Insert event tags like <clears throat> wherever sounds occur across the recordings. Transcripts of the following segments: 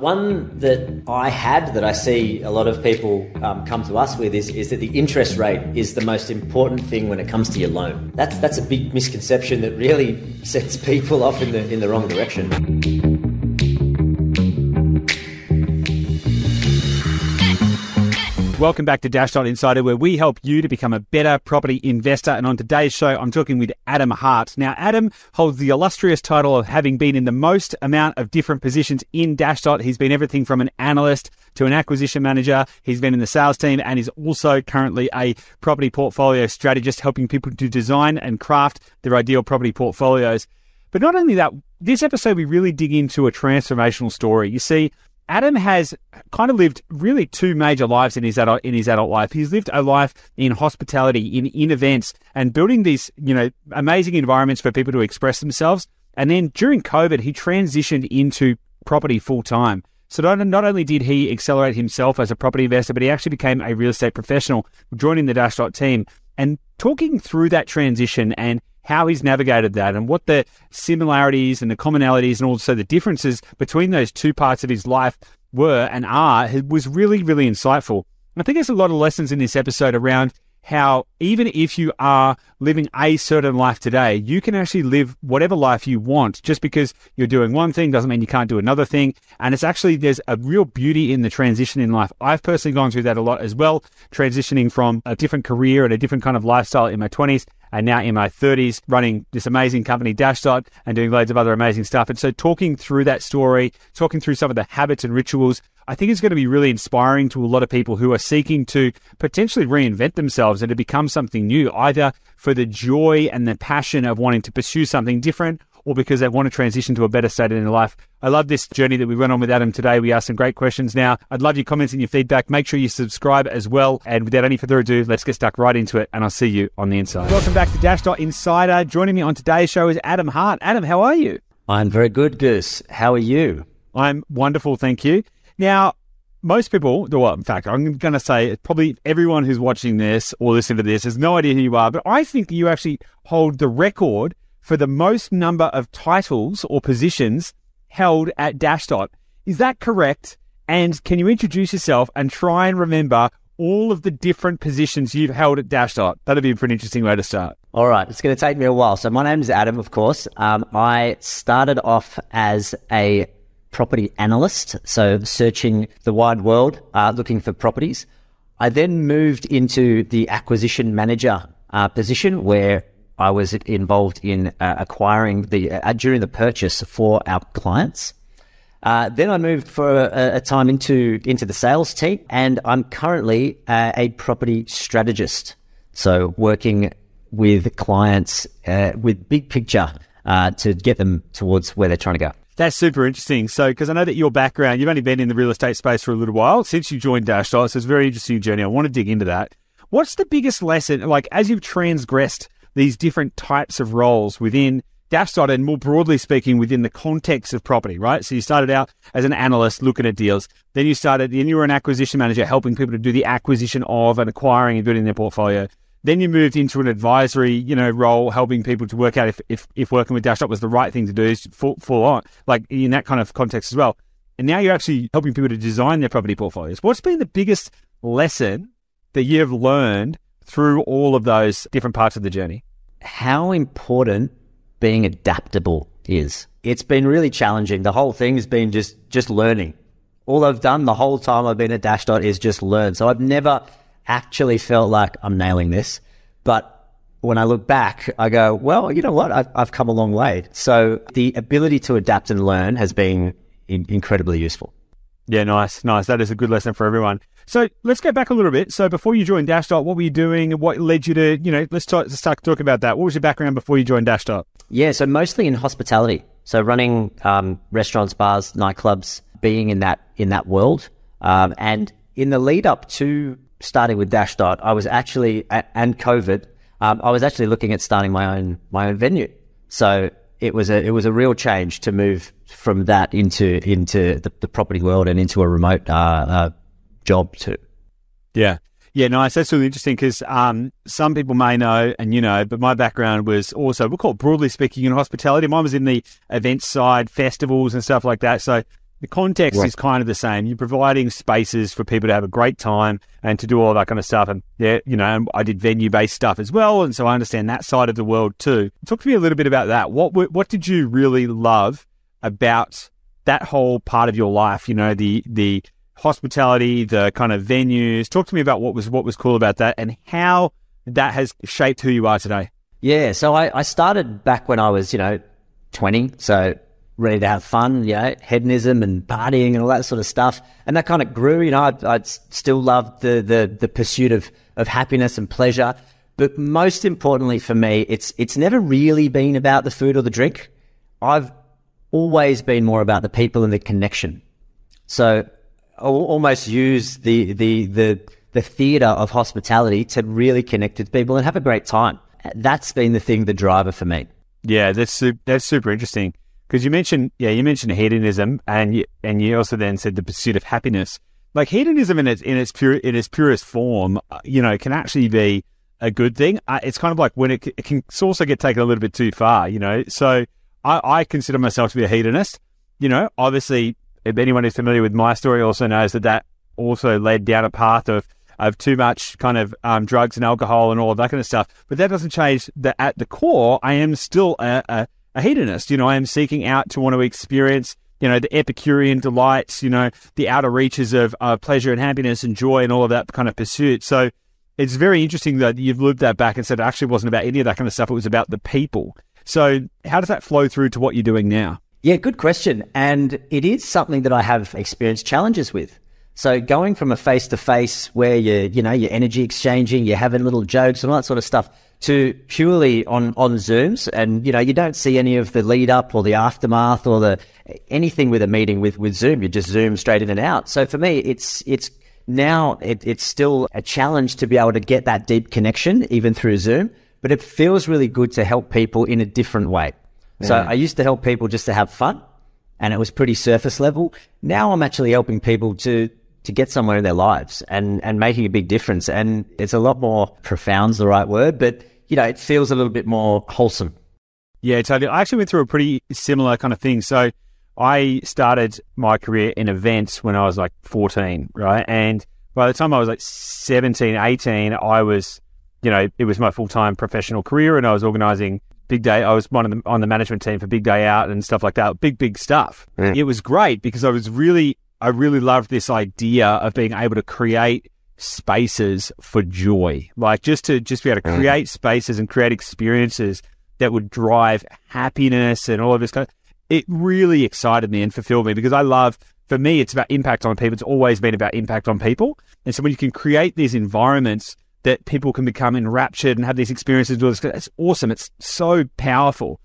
One that I had that I see a lot of people um, come to us with is, is that the interest rate is the most important thing when it comes to your loan. That's that's a big misconception that really <laughs> sets people off in the in the wrong direction. Welcome back to Dashdot Insider, where we help you to become a better property investor. And on today's show, I'm talking with Adam Hart. Now, Adam holds the illustrious title of having been in the most amount of different positions in Dashdot. He's been everything from an analyst to an acquisition manager. He's been in the sales team and is also currently a property portfolio strategist, helping people to design and craft their ideal property portfolios. But not only that, this episode, we really dig into a transformational story. You see, Adam has kind of lived really two major lives in his adult in his adult life. He's lived a life in hospitality, in in events, and building these you know amazing environments for people to express themselves. And then during COVID, he transitioned into property full time. So not, only did he accelerate himself as a property investor, but he actually became a real estate professional, joining the Dashdot team and talking through that transition and how he's navigated that and what the similarities and the commonalities and also the differences between those two parts of his life were and are was really, really insightful. I think there's a lot of lessons in this episode around how even if you are living a certain life today, you can actually live whatever life you want. Just because you're doing one thing doesn't mean you can't do another thing. And it's actually, there's a real beauty in the transition in life. I've personally gone through that a lot as well, transitioning from a different career and a different kind of lifestyle in my 20s and now in my 30s running this amazing company Dashdot and doing loads of other amazing stuff. And so talking through that story, talking through some of the habits and rituals I think it's going to be really inspiring to a lot of people who are seeking to potentially reinvent themselves and to become something new, either for the joy and the passion of wanting to pursue something different or because they want to transition to a better state in their life. I love this journey that we went on with Adam today. We asked some great questions now. I'd love your comments and your feedback. Make sure you subscribe as well. And without any further ado, let's get stuck right into it. And I'll see you on the inside. Welcome back to Dashdot Insider. Joining me on today's show is Adam Hart. Adam, how are you? I'm very good, Goose. How are you? I'm wonderful, thank you. Now, most people, the well, in fact, I'm going to say probably everyone who's watching this or listening to this has no idea who you are, but I think you actually hold the record for the most number of titles or positions held at Dashdot. Is that correct? And can you introduce yourself and try and remember all of the different positions you've held at Dashdot? That'd be a pretty interesting way to start. All right, it's going to take me a while. So my name is Adam, of course. Um, I started off as a property analyst, so searching the wide world, uh, looking for properties. I then moved into the acquisition manager uh, position where I was involved in uh, acquiring the uh, during the purchase for our clients. Uh, then I moved for a, a, time into into the sales team, and I'm currently uh, a property strategist. So working with clients with big picture to get them towards where they're trying to go. That's super interesting. So, because I know that your background, you've only been in the real estate space for a little while since you joined Dashdot. So it's a very interesting journey. I want to dig into that. What's the biggest lesson, like as you've transgressed these different types of roles within Dashdot and more broadly speaking within the context of property, right? So you started out as an analyst looking at deals. Then you started, then you were an acquisition manager helping people to do the acquisition of and acquiring and building their portfolio. Then you moved into an advisory, you know, role, helping people to work out if, if, if working with Dashdot was the right thing to do, full, full on, like in that kind of context as well. And now you're actually helping people to design their property portfolios. What's been the biggest lesson that you've learned through all of those different parts of the journey? How important being adaptable is. It's been really challenging. The whole thing has been just, just learning. All I've done the whole time I've been at Dashdot is just learn. So I've never actually felt like I'm nailing this. But when I look back, I go, well, you know what? I've, I've come a long way. So the ability to adapt and learn has been in- incredibly useful. Yeah, nice, nice. That is a good lesson for everyone. So let's go back a little bit. So before you joined Dashdot, what were you doing? What led you to, you know, let's, talk, let's start talking about that. What was your background before you joined Dashdot? Yeah, so mostly in hospitality. So running um, restaurants, bars, nightclubs, being in that in that world. Um, and in the lead up to starting with Dashdot, I was actually and COVID, um, I was actually looking at starting my own my own venue. So it was a it was a real change to move from that into into the, the property world and into a remote uh, uh, job too. Yeah. Yeah, nice. That's really interesting because um, some people may know, and you know, but my background was also, we'll call it broadly speaking, in hospitality. Mine was in the event side, festivals and stuff like that. So the context right. is kind of the same. You're providing spaces for people to have a great time and to do all that kind of stuff. And yeah, you know, I did venue based stuff as well, and so I understand that side of the world too. Talk to me a little bit about that. What what did you really love about that whole part of your life? You know, the the hospitality, the kind of venues. Talk to me about what was what was cool about that and how that has shaped who you are today. Yeah, so I, I started back when I was, you know, 20. So ready to have fun, you know, hedonism and partying and all that sort of stuff. And that kind of grew, you know, I, I still loved the, the, the pursuit of, of happiness and pleasure. But most importantly for me, it's, it's never really been about the food or the drink. I've always been more about the people and the connection. So I'll almost use the, the, the, the theater of hospitality to really connect with people and have a great time. That's been the thing, the driver for me. Yeah, that's that's super interesting because you mentioned yeah you mentioned hedonism and you, and you also then said the pursuit of happiness. Like hedonism in its in its pure in its purest form, uh, you know, can actually be a good thing. Uh, it's kind of like when it, it, can also get taken a little bit too far, you know. So I, I consider myself to be a hedonist. You know, obviously, if anyone is familiar with my story, also knows that that also led down a path of of too much kind of um, drugs and alcohol and all of that kind of stuff. But that doesn't change that at the core, I am still a, a, a hedonist. You know, I am seeking out to want to experience, you know, the Epicurean delights, you know, the outer reaches of uh, pleasure and happiness and joy and all of that kind of pursuit. So it's very interesting that you've looped that back and said it actually wasn't about any of that kind of stuff. It was about the people. So how does that flow through to what you're doing now? Yeah, good question. And it is something that I have experienced challenges with. So going from a face to face where you you know you're energy exchanging, you're having little jokes and all that sort of stuff, to purely on on Zooms, and you know you don't see any of the lead up or the aftermath or the anything with a meeting with with Zoom. You just zoom straight in and out. So for me, it's it's now it, it's still a challenge to be able to get that deep connection even through Zoom, but it feels really good to help people in a different way. Yeah. So I used to help people just to have fun and it was pretty surface level. Now I'm actually helping people to to get somewhere in their lives and, and making a big difference. And it's a lot more profound's the right word, but you know, it feels a little bit more wholesome. Yeah, totally. I actually went through a pretty similar kind of thing. So I started my career in events when I was like 14, right? And by the time I was like 17, 18, I was, you know, it was my full time professional career and I was organizing big day. I was one of the, on the management team for Big Day Out and stuff like that. Big, big stuff. Mm. It was great because I was really I really loved this idea of being able to create spaces for joy, like just to just be able to mm. create spaces and create experiences that would drive happiness and all of this kind of. It really excited me and fulfilled me because I love. For me, it's about impact on people. It's always been about impact on people, and so when you can create these environments that people can become enraptured and have these experiences, with, it's awesome. It's so powerful.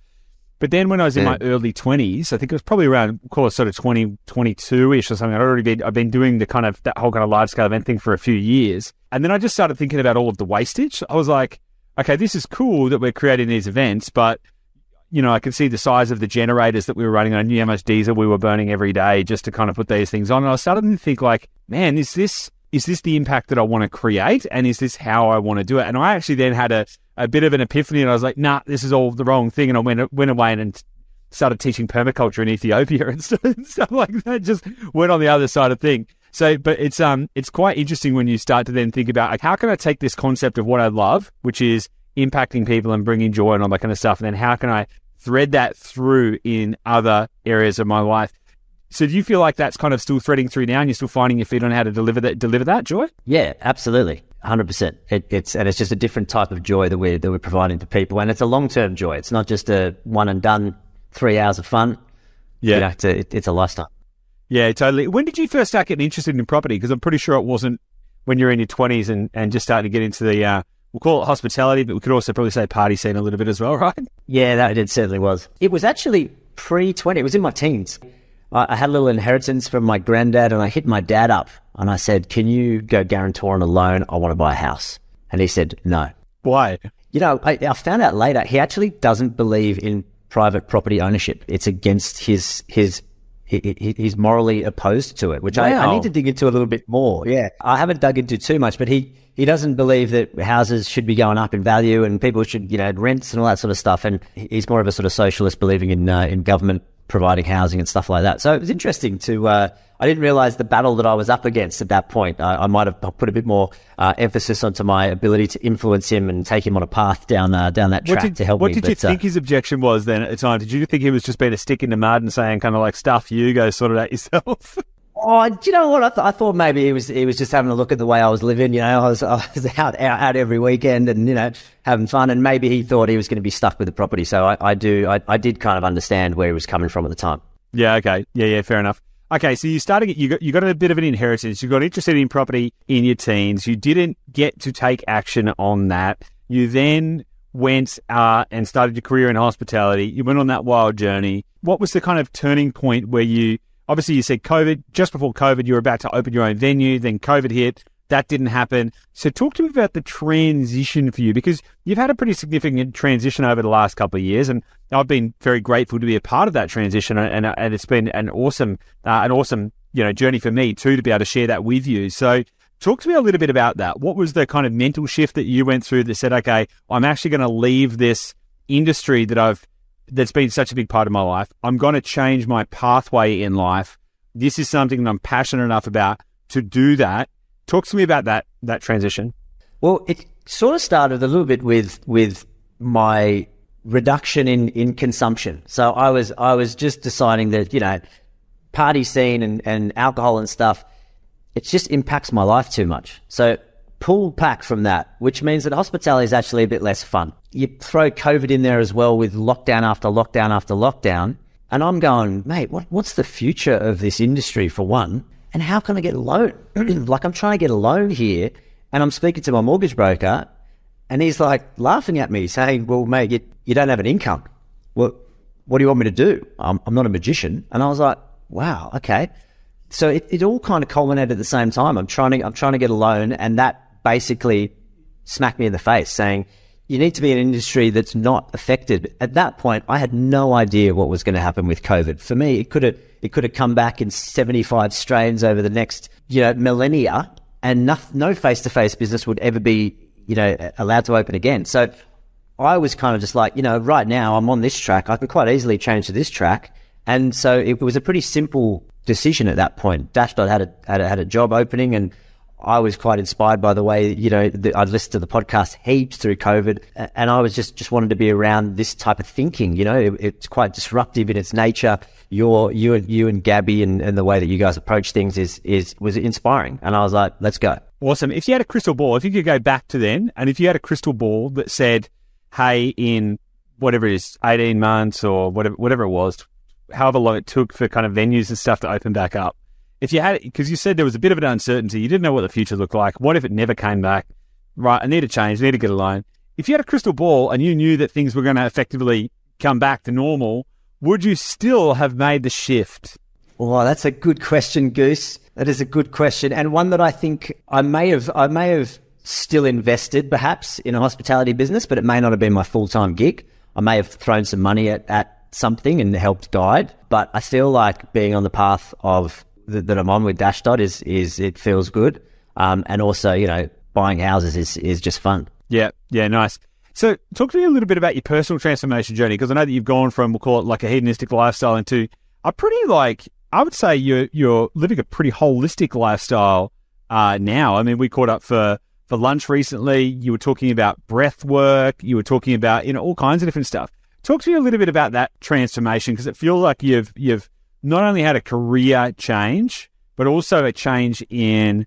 But then when I was in yeah. my early 20s, I think it was probably around, call it sort of 20, 22 ish or something. I'd already been, I've been doing the kind of, that whole kind of large scale event thing for a few years. And then I just started thinking about all of the wastage. I was like, okay, this is cool that we're creating these events, but you know, I could see the size of the generators that we were running. I knew how much diesel we were burning every day just to kind of put these things on. And I started to think like, man, is this, is this the impact that I want to create? And is this how I want to do it? And I actually then had a, a bit of an epiphany and I was like, nah, this is all the wrong thing. And I went, went away and started teaching permaculture in Ethiopia <laughs> and stuff like that. Just went on the other side of thing. So, but it's, um, it's quite interesting when you start to then think about like, how can I take this concept of what I love, which is impacting people and bringing joy and all that kind of stuff. And then how can I thread that through in other areas of my life? So do you feel like that's kind of still threading through now and you're still finding your feet on how to deliver that, deliver that joy? Yeah, absolutely. 100%. It, it's, and it's just a different type of joy that we're, that we're providing to people. And it's a long-term joy. It's not just a one and done three hours of fun. Yeah. You know, it's, a, it, it's a lifestyle. Yeah, totally. When did you first start getting interested in property? Because I'm pretty sure it wasn't when you're in your 20s and, and just starting to get into the, uh, we'll call it hospitality, but we could also probably say party scene a little bit as well, <laughs> right? Yeah, that it certainly was. It was actually pre 20. It was in my teens. I had a little inheritance from my granddad and I hit my dad up and I said, Can you go guarantor on a loan? I want to buy a house. And he said, No. Why? You know, I, I found out later he actually doesn't believe in private property ownership. It's against his, his, he, he, he's morally opposed to it, which wow. I, I need to dig into a little bit more. Yeah. I haven't dug into too much, but he, he doesn't believe that houses should be going up in value and people should, you know, rents and all that sort of stuff. And he's more of a sort of socialist believing in, uh, in government providing housing and stuff like that. So it was interesting to. Uh, I didn't realize the battle that I was up against at that point. I, I might have put a bit more uh, emphasis onto my ability to influence him and take him on a path down uh, down that track did, to help what me. What did but, you think his objection was then at the time? Did you think he was just being a stick in the mud and saying kind of like stuff you go sort it out yourself? <laughs> Oh, do you know what? I, th- I, thought maybe he was he was just having a look at the way I was living. You know, I was, I was <laughs> out, out, out every weekend and you know having fun, and maybe he thought he was going to be stuck with the property. So I, I do I, I did kind of understand where he was coming from at the time. Yeah. Okay. Yeah. Yeah. Fair enough. Okay, so you started. You got you got a bit of an inheritance. You got interested in property in your teens. You didn't get to take action on that. You then went uh, and started your career in hospitality. You went on that wild journey. What was the kind of turning point where you? Obviously, you said COVID. Just before COVID, you were about to open your own venue. Then COVID hit. That didn't happen. So talk to me about the transition for you because you've had a pretty significant transition over the last couple of years, and I've been very grateful to be a part of that transition, and and it's been an awesome uh, an awesome you know journey for me too to be able to share that with you. So talk to me a little bit about that. What was the kind of mental shift that you went through that said, okay, I'm actually going to leave this industry that I've that's been such a big part of my life. I'm going to change my pathway in life. This is something that I'm passionate enough about to do that Talk to me about that that transition. Well, it sort of started a little bit with with my reduction in in consumption. So I was I was just deciding that you know party scene and, and alcohol and stuff, it just impacts my life too much. So pull back from that, which means that hospitality is actually a bit less fun. You throw COVID in there as well with lockdown after lockdown after lockdown. And I'm going, mate, what, what's the future of this industry for one? And how can I get a loan? <clears throat> like I'm trying to get a loan here and I'm speaking to my mortgage broker and he's like laughing at me saying, well, mate, you, you don't have an income. Well, what do you want me to do? I'm, I'm not a magician. And I was like, wow, okay. So it, it all kind of culminated at the same time. I'm trying to, I'm trying to get a loan and that basically smacked me in the face saying, you need to be an industry that's not affected. At that point, I had no idea what was going to happen with COVID. For me, it could have it could have come back in 75 strains over the next you know millennia, and no face to face business would ever be you know allowed to open again. So I was kind of just like, you know, right now I'm on this track. I could quite easily change to this track, and so it was a pretty simple decision at that point. Dashdot had a had a, had a job opening and I was quite inspired by the way, you know, the, I'd listened to the podcast heaps through COVID and I was just, just wanted to be around this type of thinking, you know, it, it's quite disruptive in its nature. Your, you and you and Gabby and, and the way that you guys approach things is, is, was inspiring. And I was like, let's go. Awesome. If you had a crystal ball, if you could go back to then and if you had a crystal ball that said, Hey, in whatever it is, 18 months or whatever, whatever it was, however long it took for kind of venues and stuff to open back up if you had, because you said there was a bit of an uncertainty, you didn't know what the future looked like. What if it never came back? Right, I need to change, I need to get a loan. If you had a crystal ball and you knew that things were going to effectively come back to normal, would you still have made the shift? Well, that's a good question, Goose. That is a good question, and one that I think I may have, I may have still invested perhaps in a hospitality business, but it may not have been my full time gig. I may have thrown some money at, at something and helped guide, but I feel like being on the path of that, that I'm on with Dashdot is is it feels good, um, and also you know buying houses is is just fun. Yeah, yeah, nice. So, talk to me a little bit about your personal transformation journey because I know that you've gone from we'll call it like a hedonistic lifestyle into a pretty like I would say you're you're living a pretty holistic lifestyle uh, now. I mean, we caught up for for lunch recently. You were talking about breath work. You were talking about you know all kinds of different stuff. Talk to me a little bit about that transformation because it feels like you've you've not only had a career change, but also a change in,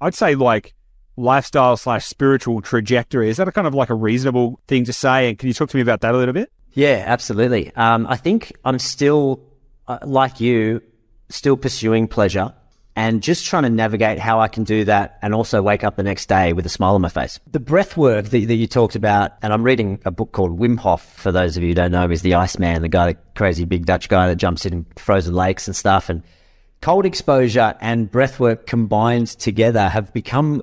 I'd say, like lifestyle slash spiritual trajectory. Is that a kind of like a reasonable thing to say? And can you talk to me about that a little bit? Yeah, absolutely. Um, I think I'm still, uh, like you, still pursuing pleasure and just trying to navigate how I can do that and also wake up the next day with a smile on my face. The breath work that, that you talked about, and I'm reading a book called Wim Hof, for those of you who don't know is the Iceman, the guy, the crazy big Dutch guy that jumps in frozen lakes and stuff. And cold exposure and breath work combined together have become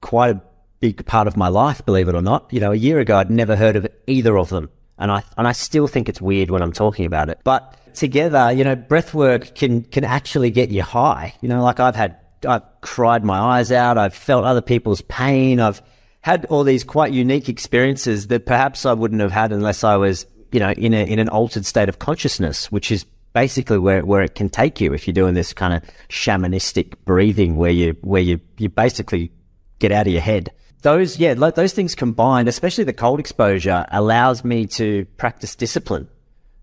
quite a big part of my life, believe it or not. You know, a year ago, I'd never heard of either of them. And I, and I still think it's weird when I'm talking about it. But together, you know, breath work can, can actually get you high. You know, like I've had, I've cried my eyes out. I've felt other people's pain. I've had all these quite unique experiences that perhaps I wouldn't have had unless I was, you know, in a, in an altered state of consciousness, which is basically where, where it can take you if you're doing this kind of shamanistic breathing where you, where you, you basically get out of your head. Those, yeah, those things combined, especially the cold exposure allows me to practice discipline,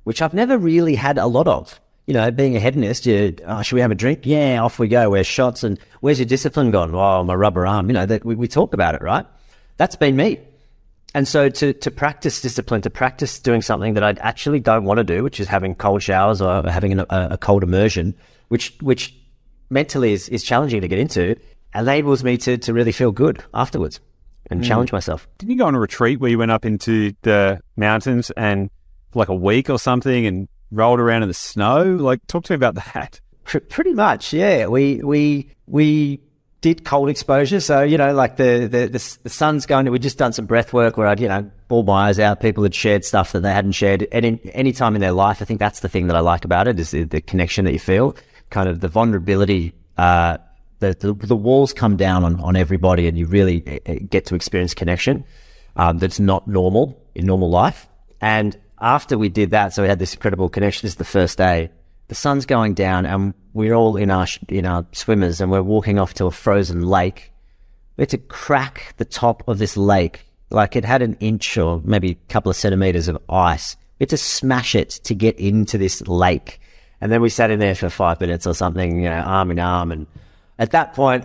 which I've never really had a lot of. You know, being a hedonist, you, oh, should we have a drink? Yeah, off we go. Where's shots? And where's your discipline gone? Oh, my rubber arm. You know, that we, we talk about it, right? That's been me. And so to, to practice discipline, to practice doing something that I actually don't want to do, which is having cold showers or having a, a cold immersion, which, which mentally is, is challenging to get into, enables me to, to really feel good afterwards and mm. challenge myself. Didn't you go on a retreat where you went up into the mountains and like a week or something and rolled around in the snow? Like, talk to me about that. Pretty much, yeah. We, we, we did cold exposure. So, you know, like the, the, the, the sun's going to, we'd just done some breath work where I'd, you know, bawl my eyes out. People had shared stuff that they hadn't shared at any, any time in their life. I think that's the thing that I like about it is the, the connection that you feel, kind of the vulnerability, uh, the, the, the, walls come down on, on everybody and you really eh, eh, get to experience connection, um, that's not normal in normal life. And after we did that, so we had this incredible connection. This is the first day the sun's going down and we're all in our in our swimmers and we're walking off to a frozen lake. We had to crack the top of this lake like it had an inch or maybe a couple of centimeters of ice. We had to smash it to get into this lake, and then we sat in there for five minutes or something, you know, arm in arm. And at that point,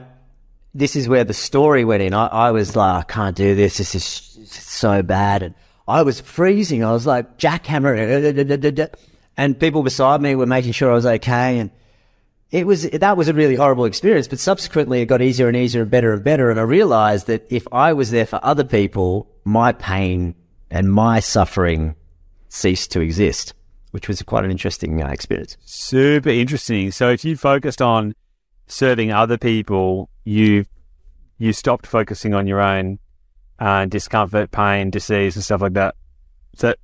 this is where the story went in. I, I was like, I can't do this. This is so bad, and I was freezing. I was like jackhammering and people beside me were making sure I was okay. And it was, that was a really horrible experience. But subsequently it got easier and easier and better and better. And I realized that if I was there for other people, my pain and my suffering ceased to exist, which was quite an interesting uh, experience. Super interesting. So if you focused on serving other people, you, you stopped focusing on your own uh, discomfort, pain, disease, and stuff like that. So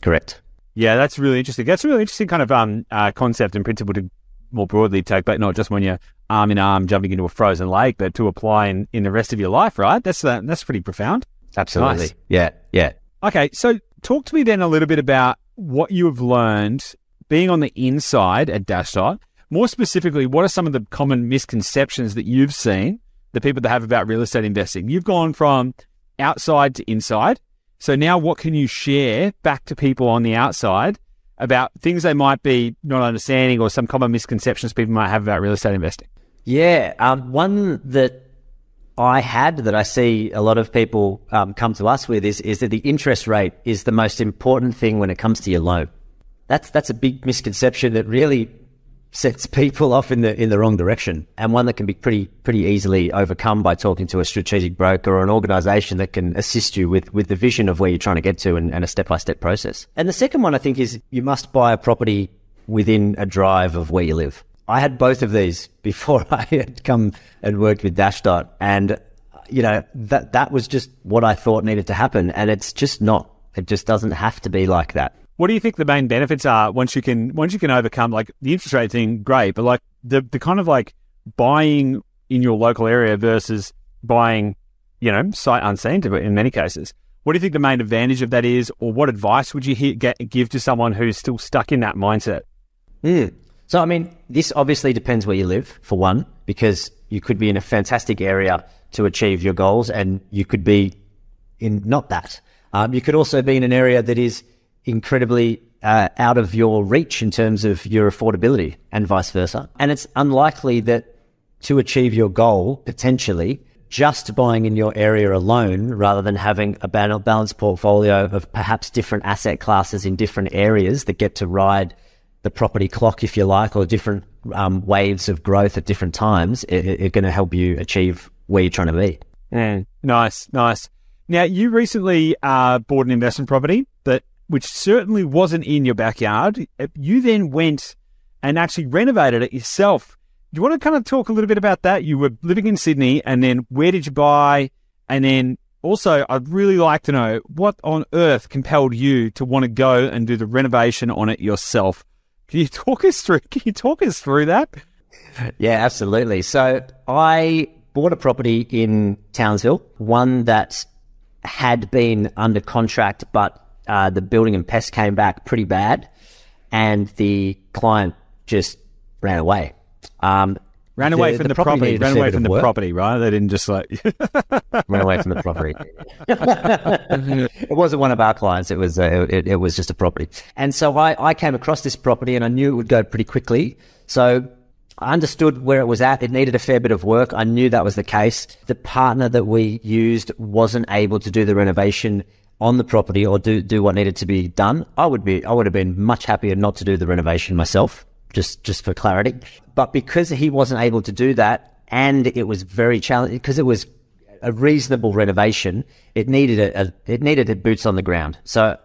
correct. Yeah, that's really interesting. That's a really interesting kind of um, uh, concept and principle to more broadly take, but not just when you're arm in arm jumping into a frozen lake, but to apply in, in the rest of your life, right? That's uh, that's pretty profound. Absolutely. Nice. Yeah, yeah. Okay, so talk to me then a little bit about what you have learned being on the inside at Dashdot. More specifically, what are some of the common misconceptions that you've seen the people that have about real estate investing? You've gone from outside to inside. So now what can you share back to people on the outside about things they might be not understanding or some common misconceptions people might have about real estate investing? Yeah, um, one that I had that I see a lot of people um, come to us with is is that the interest rate is the most important thing when it comes to your loan. That's that's a big misconception that really sets people off in the in the wrong direction, and one that can be pretty pretty easily overcome by talking to a strategic broker or an organisation that can assist you with with the vision of where you're trying to get to and, and a step by step process. And the second one I think is you must buy a property within a drive of where you live. I had both of these <laughs> before I had come and worked with Dashdot, and you know that that was just what I thought needed to happen, and it's just not. It just doesn't have to be like that. What do you think the main benefits are once you can once you can overcome like the interest rate thing? Great, but like the the kind of like buying in your local area versus buying, you know, sight unseen in many cases. What do you think the main advantage of that is, or what advice would you get, give to someone who's still stuck in that mindset? Mm. So, I mean, this obviously depends where you live, for one, because you could be in a fantastic area to achieve your goals, and you could be in not that. Um, you could also be in an area that is incredibly uh, out of your reach in terms of your affordability and vice versa. And it's unlikely that to achieve your goal, potentially, just buying in your area alone rather than having a balanced portfolio of perhaps different asset classes in different areas that get to ride the property clock, if you like, or different um, waves of growth at different times, are going to help you achieve where you're trying to be. Yeah, nice, nice. Now, you recently uh, bought an investment property which certainly wasn't in your backyard. You then went and actually renovated it yourself. Do you want to kind of talk a little bit about that? You were living in Sydney, and then where did you buy? And then also, I'd really like to know what on earth compelled you to want to go and do the renovation on it yourself. Can you <laughs> talk us through? Can you talk us through that? Yeah, absolutely. So I bought a property in Townsville, one that had been under contract, but uh, the building and pest came back pretty bad, and the client just ran away. Um, ran away the- from the the, property property. Ran away from the work. property, right? They didn't just like. <laughs> ran away from the property. it wasn't one of our clients. It was uh, it, it was just a property. And so I, I came across this property and I knew it would go pretty quickly. So I understood where it was at. It needed a fair bit of work. I knew that was the case. The partner that we used wasn't able to do the renovation on the property or do, do what needed to be done. I would be I would have been much happier not to do the renovation myself, just just for clarity. But because he wasn't able to do that and it was very challenging because it was a reasonable renovation, it needed a, a it needed a boots on the ground. So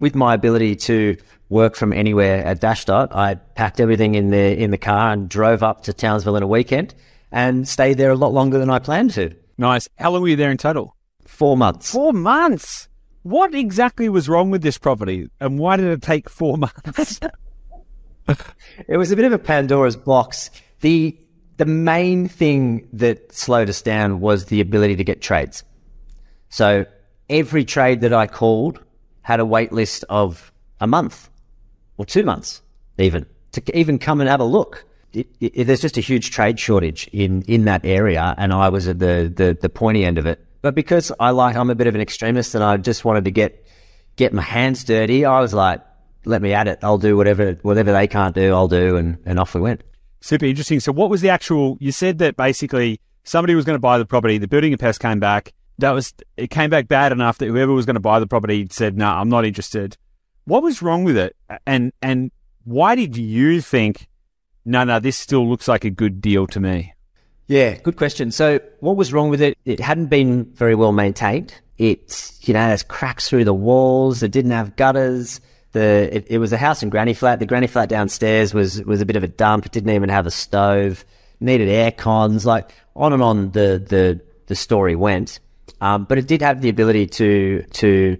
with my ability to work from anywhere at Dashdot, I packed everything in the in the car and drove up to Townsville in a weekend and stayed there a lot longer than I planned to. nice. How long were you there in total? Four months. Four months. What exactly was wrong with this property, and why did it take four <laughs> months? It was a bit of a Pandora's box. The the main thing that slowed us down was the ability to get trades. So every trade that I called had a wait list of a month or two months, even to even come and have a look. It, it, there's just a huge trade shortage in, in that area, and I was at the, the the pointy end of it. But because I like, I'm a bit of an extremist, and I just wanted to get get my hands dirty. I was like, let me at it. I'll do whatever whatever they can't do. I'll do, and, and off we went. Super interesting. So, what was the actual? You said that basically somebody was going to buy the property. The building and pest came back. That was it. Came back bad enough that whoever was going to buy the property said, "No, I'm not interested." What was wrong with it? And and why did you think, "No, no, this still looks like a good deal to me"? Yeah, good question. So, what was wrong with it? It hadn't been very well maintained. It, you know, there's cracks through the walls. It didn't have gutters. The it, it was a house in granny flat. The granny flat downstairs was was a bit of a dump. It didn't even have a stove. Needed air cons. Like on and on the the the story went. Um, but it did have the ability to to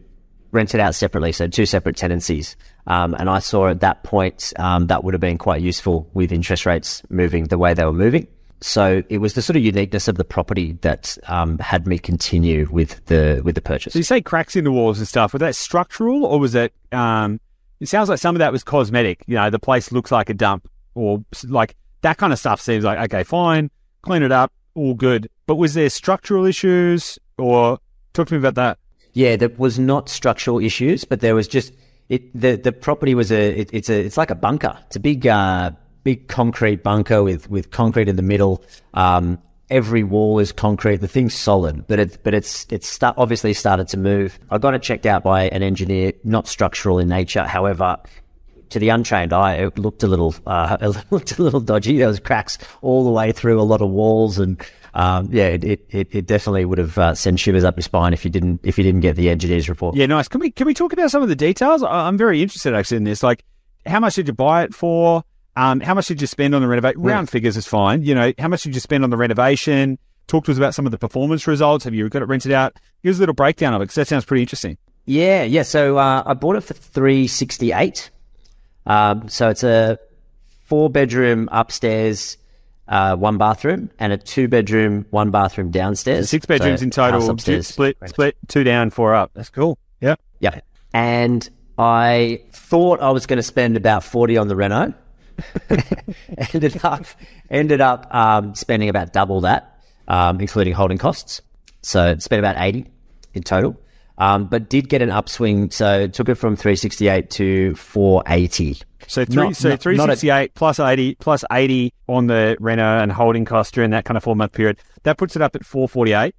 rent it out separately, so two separate tenancies. Um, and I saw at that point um, that would have been quite useful with interest rates moving the way they were moving. So it was the sort of uniqueness of the property that um, had me continue with the with the purchase. So you say cracks in the walls and stuff. Was that structural or was that? Um, it sounds like some of that was cosmetic. You know, the place looks like a dump, or like that kind of stuff. Seems like okay, fine, clean it up, all good. But was there structural issues, or talk to me about that? Yeah, there was not structural issues, but there was just it. The the property was a it, it's a it's like a bunker. It's a big uh, big concrete bunker with with concrete in the middle. Um, every wall is concrete. The thing's solid, but it but it's it's sta- obviously started to move. I got it checked out by an engineer, not structural in nature. However. To the untrained eye, it looked a little, uh, <laughs> it looked a little dodgy. There was cracks all the way through a lot of walls, and um, yeah, it, it, it it definitely would have uh, sent shivers up your spine if you didn't if you didn't get the engineer's report. Yeah, nice. Can we can we talk about some of the details? I'm very interested actually in this. Like, how much did you buy it for? Um, how much did you spend on the renovation? Round figures is fine. You know, how much did you spend on the renovation? Talk to us about some of the performance results. Have you got it rented out? Give us a little breakdown of it because that sounds pretty interesting. Yeah, yeah. So uh, I bought it for three sixty eight. Um, so it's a four bedroom upstairs, uh, one bathroom, and a two bedroom, one bathroom downstairs. Six bedrooms So in total. two- split split two down, four up. That's cool. Yeah. Yeah. And I thought I was going to spend about 40 on the reno. <laughs> ended up, ended up um, spending about double that, um, including holding costs. So spent about 80 in total. Um, but did get an upswing. So took it from 368 to 480. So three, Not- so three sixty eight plus eighty plus eighty on the reno and holding costs during that kind of four month period. That puts it up at four forty eight,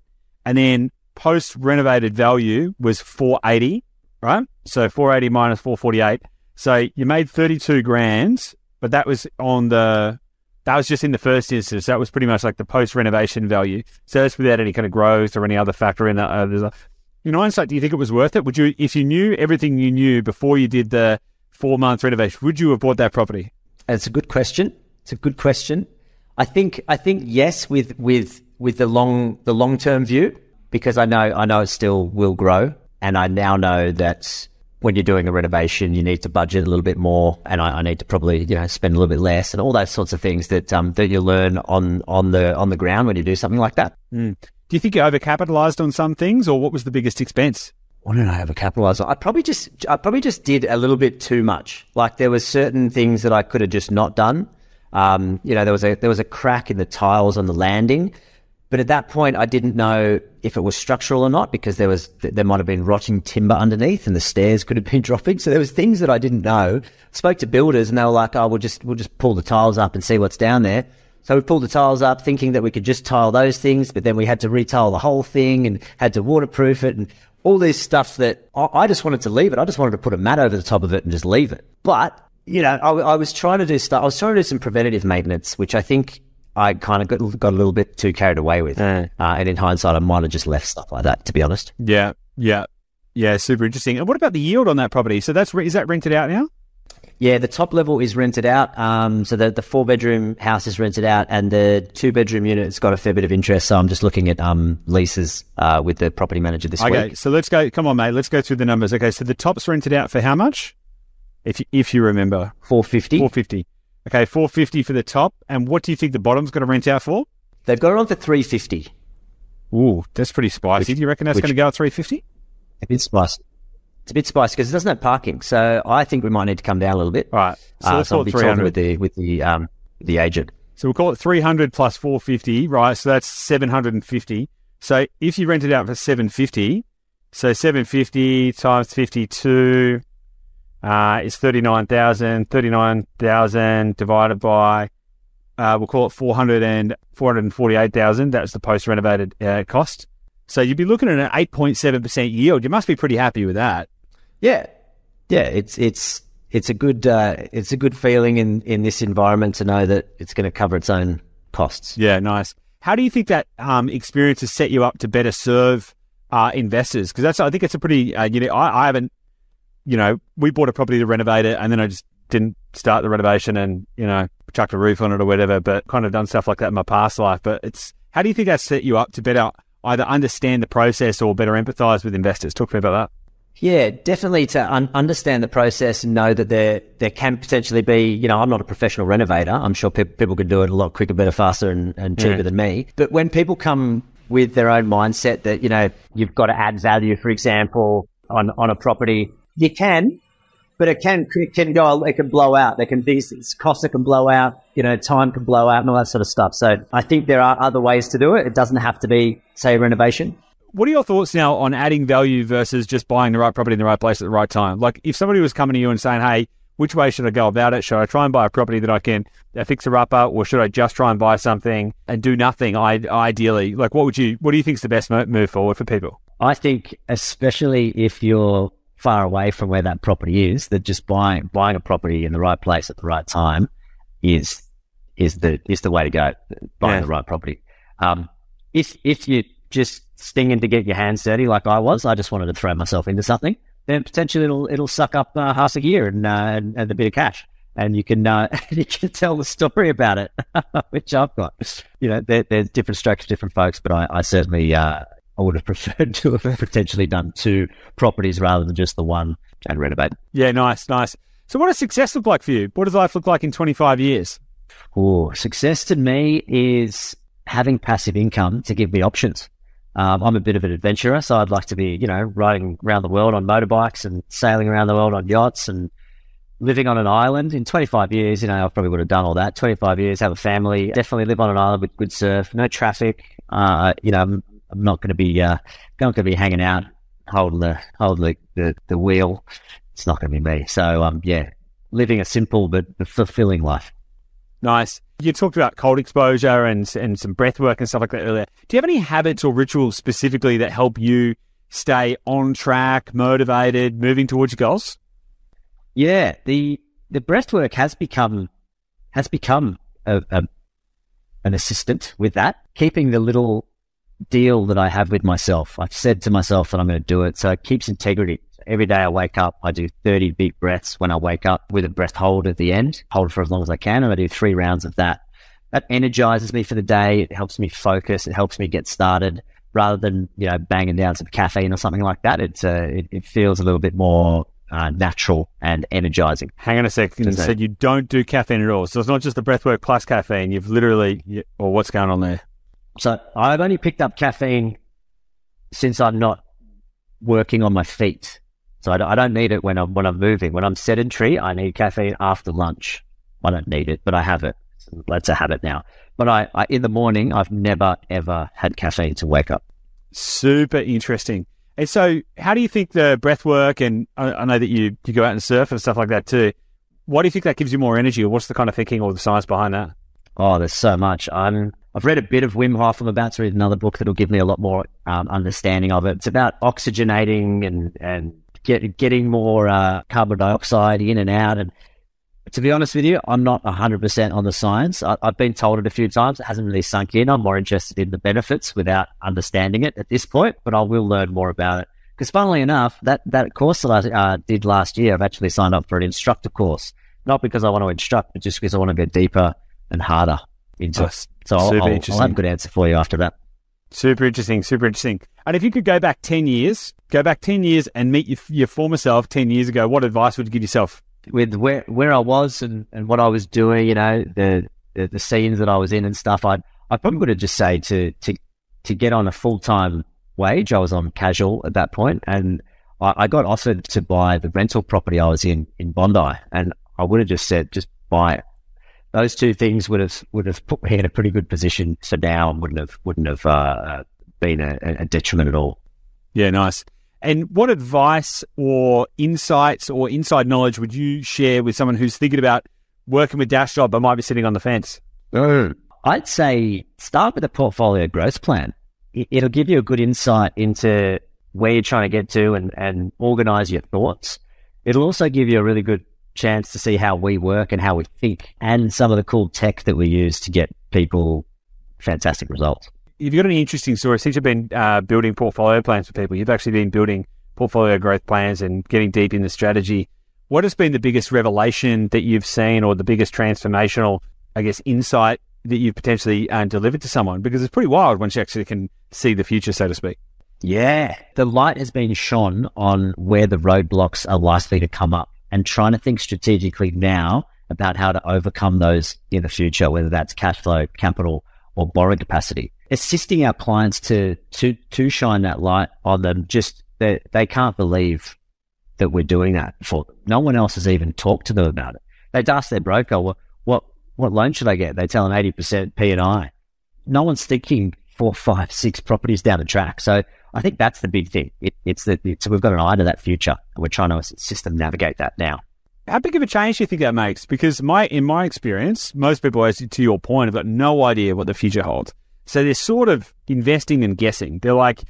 and then post renovated value was four eighty, right? So four eighty minus four forty eight. So you made thirty two grand, but that was on the that was just in the first instance. That was pretty much like the post renovation value. So that's without any kind of growth or any other factor in that. Uh, in hindsight, do you think it was worth it? Would you, if you knew everything you knew before you did the four month renovation, would you have bought that property? It's a good question. It's a good question. I think I think yes with with with the long the long term view because I know I know it still will grow and I now know that when you're doing a renovation you need to budget a little bit more and I, I need to probably you know spend a little bit less and all those sorts of things that um that you learn on on the on the ground when you do something like that. Do you think you overcapitalized on some things, or what was the biggest expense? what didn't I overcapitalize? I probably just, I probably just did a little bit too much. Like there was certain things that I could have just not done. Um, you know, there was a there was a crack in the tiles on the landing, but at that point, I didn't know if it was structural or not because there was there might have been rotting timber underneath, and the stairs could have been <laughs> dropping. So there was things that I didn't know. spoke to builders, and they were like, "Oh, we'll just we'll just pull the tiles up and see what's down there." So we pulled the tiles up thinking that we could just tile those things, but then we had to retile the whole thing and had to waterproof it and all this stuff that I just wanted to leave it. I just wanted to put a mat over the top of it and just leave it. But, you know, I, I was trying to do stuff. I was trying to do some preventative maintenance, which I think I kind of got, got a little bit too carried away with. Uh, and in hindsight, I might have just left stuff like that, to be honest. Yeah. Yeah. Yeah. Super interesting. And what about the yield on that property? So that's, is that rented out now? Yeah, the top level is rented out. Um, so the, the four bedroom house is rented out, and the two bedroom unit's got a fair bit of interest. So I'm just looking at um, leases uh, with the property manager this okay, week. Okay, so let's go. Come on, mate. Let's go through the numbers. Okay, so the top's rented out for how much? If you, if you remember, four fifty. Four fifty. Okay, four fifty for the top. And what do you think the bottom's going to rent out for? They've got it on for three fifty. Ooh, that's pretty spicy. Which, do you reckon that's going to go at three fifty? A bit spicy. It's a bit spicy because it doesn't have parking. So I think we might need to come down a little bit. All right. So, uh, so I'll be talking with the with the um the agent. So we'll call it 300 plus 450, right? So that's 750. So if you rent it out for 750, so 750 times 52 uh, is 39,000. 39,000 divided by, uh, we'll call it 400 and 448,000. That's the post renovated uh, cost. So you'd be looking at an 8.7% yield. You must be pretty happy with that. Yeah, yeah. It's it's it's a good uh, it's a good feeling in in this environment to know that it's going to cover its own costs. Yeah, nice. How do you think that um, experience has set you up to better serve uh, investors? Because that's I think it's a pretty uh, you know I, I haven't you know we bought a property to renovate it and then I just didn't start the renovation and you know chucked a roof on it or whatever. But kind of done stuff like that in my past life. But it's how do you think that set you up to better either understand the process or better empathize with investors? Talk to me about that. Yeah, definitely to un- understand the process and know that there there can potentially be, you know, I'm not a professional renovator. I'm sure pe- people could do it a lot quicker, better, faster, and, and cheaper yeah. than me. But when people come with their own mindset that you know you've got to add value, for example, on on a property, you can, but it can it can go it can blow out. There can be costs that can blow out. You know, time can blow out and all that sort of stuff. So I think there are other ways to do it. It doesn't have to be say renovation. What are your thoughts now on adding value versus just buying the right property in the right place at the right time? Like, if somebody was coming to you and saying, "Hey, which way should I go about it? Should I try and buy a property that I can fix a up, or should I just try and buy something and do nothing? I, ideally, like, what would you, what do you think is the best move forward for people? I think, especially if you're far away from where that property is, that just buying buying a property in the right place at the right time is is the is the way to go. Buying yeah. the right property. Um, if if you just stinging to get your hands dirty like I was. I just wanted to throw myself into something. Then potentially it'll it'll suck up uh, half a year and, uh, and, and a bit of cash, and you can uh, <laughs> you can tell the story about it, <laughs> which I've got. You know, there, there's different strokes for different folks, but I, I certainly uh, I would have <laughs> preferred to have potentially done two properties rather than just the one and renovate. Yeah, nice, nice. So, what does success look like for you? What does life look like in 25 years? Oh, success to me is having passive income to give me options. Um, I'm a bit of an adventurer, so I'd like to be, you know, riding around the world on motorbikes and sailing around the world on yachts and living on an island. In 25 years, you know, I probably would have done all that. 25 years, have a family, definitely live on an island with good surf, no traffic. Uh, you know, I'm, not going to be, uh, not going to be hanging out holding the, holding the, the, the wheel. It's not going to be me. So, um, yeah, living a simple but fulfilling life. Nice. You talked about cold exposure and and some breath work and stuff like that earlier. Do you have any habits or rituals specifically that help you stay on track, motivated, moving towards your goals? Yeah, the the breath work has become has become a, a, an assistant with that, keeping the little deal that I have with myself. I've said to myself that I'm going to do it, so it keeps integrity. Every day I wake up, I do 30 big breaths when I wake up with a breath hold at the end, hold for as long as I can. And I do three rounds of that. That energizes me for the day. It helps me focus. It helps me get started rather than, you know, banging down some caffeine or something like that. It's, uh, it, it feels a little bit more uh, natural and energizing. Hang on a second. You said you don't do caffeine at all. So it's not just the breathwork plus caffeine. You've literally, you, or what's going on there? So I've only picked up caffeine since I'm not working on my feet. So I don't, I don't need it when I'm when I'm moving. When I'm sedentary, I need caffeine after lunch. I don't need it, but I have it. That's a habit now. But I, I in the morning, I've never ever had caffeine to wake up. Super interesting. And so, how do you think the breath work, and I, I know that you, you go out and surf and stuff like that too. Why do you think that gives you more energy, or what's the kind of thinking or the science behind that? Oh, there's so much. I'm, I've read a bit of Wim Hof. I'm about to read another book that'll give me a lot more um, understanding of it. It's about oxygenating and, and get, getting more uh, carbon dioxide in and out. And to be honest with you, I'm not 100% on the science. I, have been told it a few times. It hasn't really sunk in. I'm more interested in the benefits without understanding it at this point, but I will learn more about it. Because funnily enough, that, that course that I uh, did last year, I've actually signed up for an instructor course. Not because I want to instruct, but just because I want to go deeper and harder into oh. So I'll, I'll, I'll have a good answer for you after that. Super interesting, super interesting. And if you could go back 10 years, go back 10 years and meet your, your former self 10 years ago, what advice would you give yourself? With where, where I was and, and what I was doing, you know, the, the, the scenes that I was in and stuff, I'd, I probably would have just say to, to, to get on a full time wage. I was on casual at that point and I, I got offered to buy the rental property I was in, in Bondi and I would have just said, just buy it those two things would have would have put me in a pretty good position for now and wouldn't have wouldn't have uh, been a, a detriment at all. Yeah, nice. And what advice or insights or inside knowledge would you share with someone who's thinking about working with Dashdot but might be sitting on the fence? Oh, I'd say start with a portfolio growth plan. It'll give you a good insight into where you're trying to get to and, and organize your thoughts. It'll also give you a really good chance to see how we work and how we think and some of the cool tech that we use to get people fantastic results. You've you got any interesting stories since you've been uh, building portfolio plans for people? You've actually been building portfolio growth plans and getting deep in the strategy. What has been the biggest revelation that you've seen or the biggest transformational, I guess, insight that you've potentially uh, delivered to someone? Because it's pretty wild once you actually can see the future, so to speak. Yeah. The light has been shone on where the roadblocks are likely to come up and trying to think strategically now about how to overcome those in the future, whether that's cash flow, capital, or borrowing capacity. Assisting our clients to to to shine that light on them. Just they they can't believe that we're doing that for them. No one else has even talked to them about it. They'd ask their broker, well, what what loan should I get? They tell them eighty percent P and I. No one's thinking four, five, six properties down the track. So I think that's the big thing. It, it's that it's, we've got an eye to that future, and we're trying to assist them navigate that now. How big of a change do you think that makes? Because my, in my experience, most people, as to your point, have got no idea what the future holds. So they're sort of investing and guessing. They're like,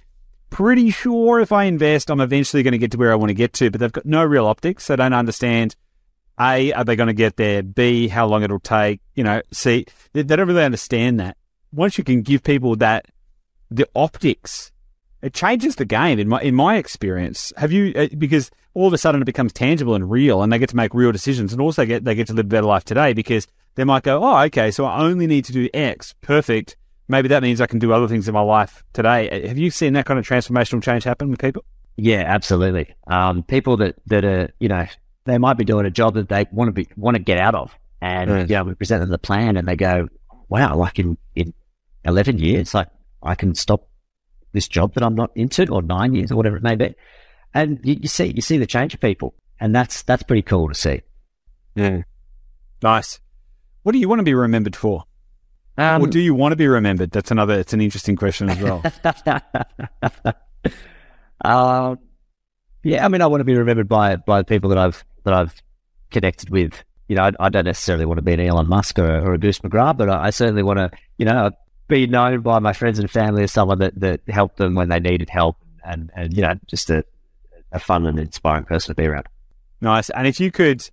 pretty sure if I invest, I'm eventually going to get to where I want to get to, but they've got no real optics. They don't understand. A, are they going to get there? B, how long it'll take? You know, C, they, they don't really understand that. Once you can give people that, the optics it changes the game in my in my experience. Have you uh, because all of a sudden it becomes tangible and real, and they get to make real decisions, and also get they get to live a better life today because they might go, oh, okay, so I only need to do X, perfect. Maybe that means I can do other things in my life today. Uh, have you seen that kind of transformational change happen with people? Yeah, absolutely. Um, people that that are you know they might be doing a job that they want to be want to get out of, and mm. you know we present them the plan, and they go, wow, like in in eleven years, like I can stop this job that I'm not into, or nine years, or whatever it may be. And you, you see, you see the change of people, and that's that's pretty cool to see. Yeah, nice. What do you want to be remembered for? Um, or do you want to be remembered? That's another. It's an interesting question as well. uh, <laughs> yeah, I mean, I want to be remembered by by the people that I've that I've connected with. You know, I, I don't necessarily want to be an Elon Musk or, or a Bruce McGrath, but I, I certainly want to, you know, be known by my friends and family as someone that, that helped them when they needed help and, and you know, just a, a fun and inspiring person to be around. Nice. And if you could,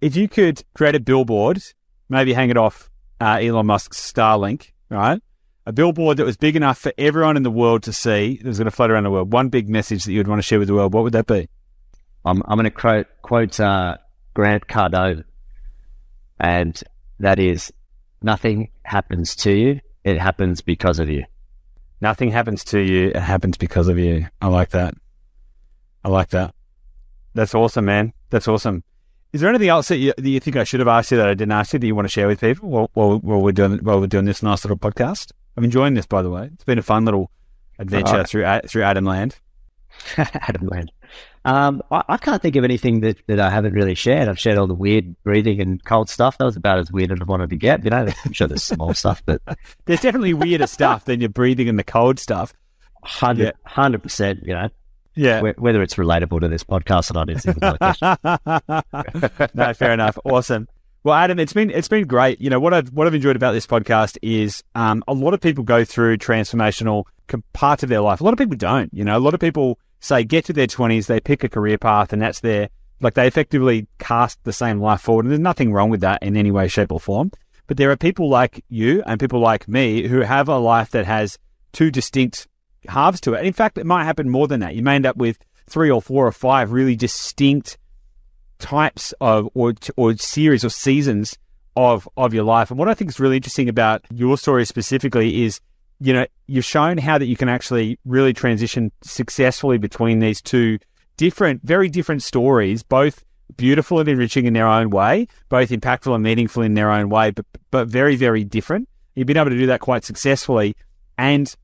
if you could create a billboard, maybe hang it off uh, Elon Musk's Starlink, right? A billboard that was big enough for everyone in the world to see that was going to float around the world. One big message that you'd want to share with the world. What would that be? I'm, I'm going to quote, quote uh, Grant Cardone, and that is nothing happens to you it happens because of you. Nothing happens to you. It happens because of you. I like that. I like that. That's awesome, man. That's awesome. Is there anything else that you, that you think I should have asked you that I didn't ask you that you want to share with people while, while, while we're doing while we're doing this nice little podcast? I'm enjoying this, by the way. It's been a fun little adventure uh-huh. through through Adam Land. <laughs> Adam Land. Um, I, I, can't think of anything that, that I haven't really shared. I've shared all the weird breathing and cold stuff. That was about as weird as I wanted to get. You know, I'm sure there's small stuff, but <laughs> there's definitely weirder stuff than your breathing and the cold stuff. Hundred percent. You know. Yeah. Whether it's relatable to this podcast or not is <laughs> no, fair enough. Awesome. Well, Adam, it's been it's been great. You know what I've what I've enjoyed about this podcast is um, a lot of people go through transformational parts of their life. A lot of people don't. You know, a lot of people say get to their twenties, they pick a career path, and that's their like they effectively cast the same life forward. And there's nothing wrong with that in any way, shape, or form. But there are people like you and people like me who have a life that has two distinct halves to it. In fact, it might happen more than that. You may end up with three or four or five really distinct types of or or series or seasons of of your life. And what I think is really interesting about your story specifically is, you know, you've shown how that you can actually really transition successfully between these two different, very different stories, both beautiful and enriching in their own way, both impactful and meaningful in their own way, but but very, very different. You've been able to do that quite successfully and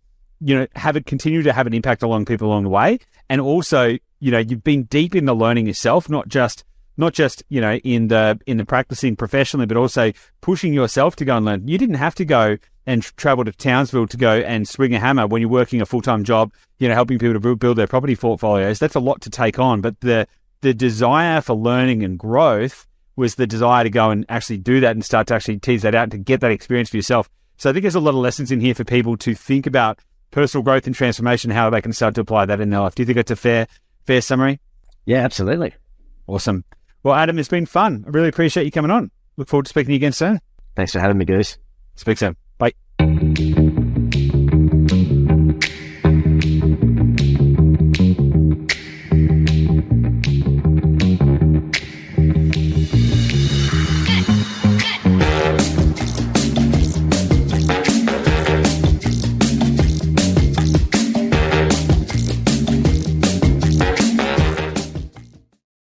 you know, have it continue to have an impact along people along the way. And also, you know, you've been deep in the learning yourself, not just not just you know in the in the practicing professionally, but also pushing yourself to go and learn. You didn't have to go and travel to Townsville to go and swing a hammer when you're working a full time job. You know, helping people to build their property portfolios. That's a lot to take on, but the the desire for learning and growth was the desire to go and actually do that and start to actually tease that out and to get that experience for yourself. So I think there's a lot of lessons in here for people to think about personal growth and transformation, how they can start to apply that in their life. Do you think it's a fair fair summary? Yeah, absolutely. Awesome. Well, Adam, it's been fun. I really appreciate you coming on. Look forward to speaking to you again soon. Thanks for having me, Goose. Speak soon.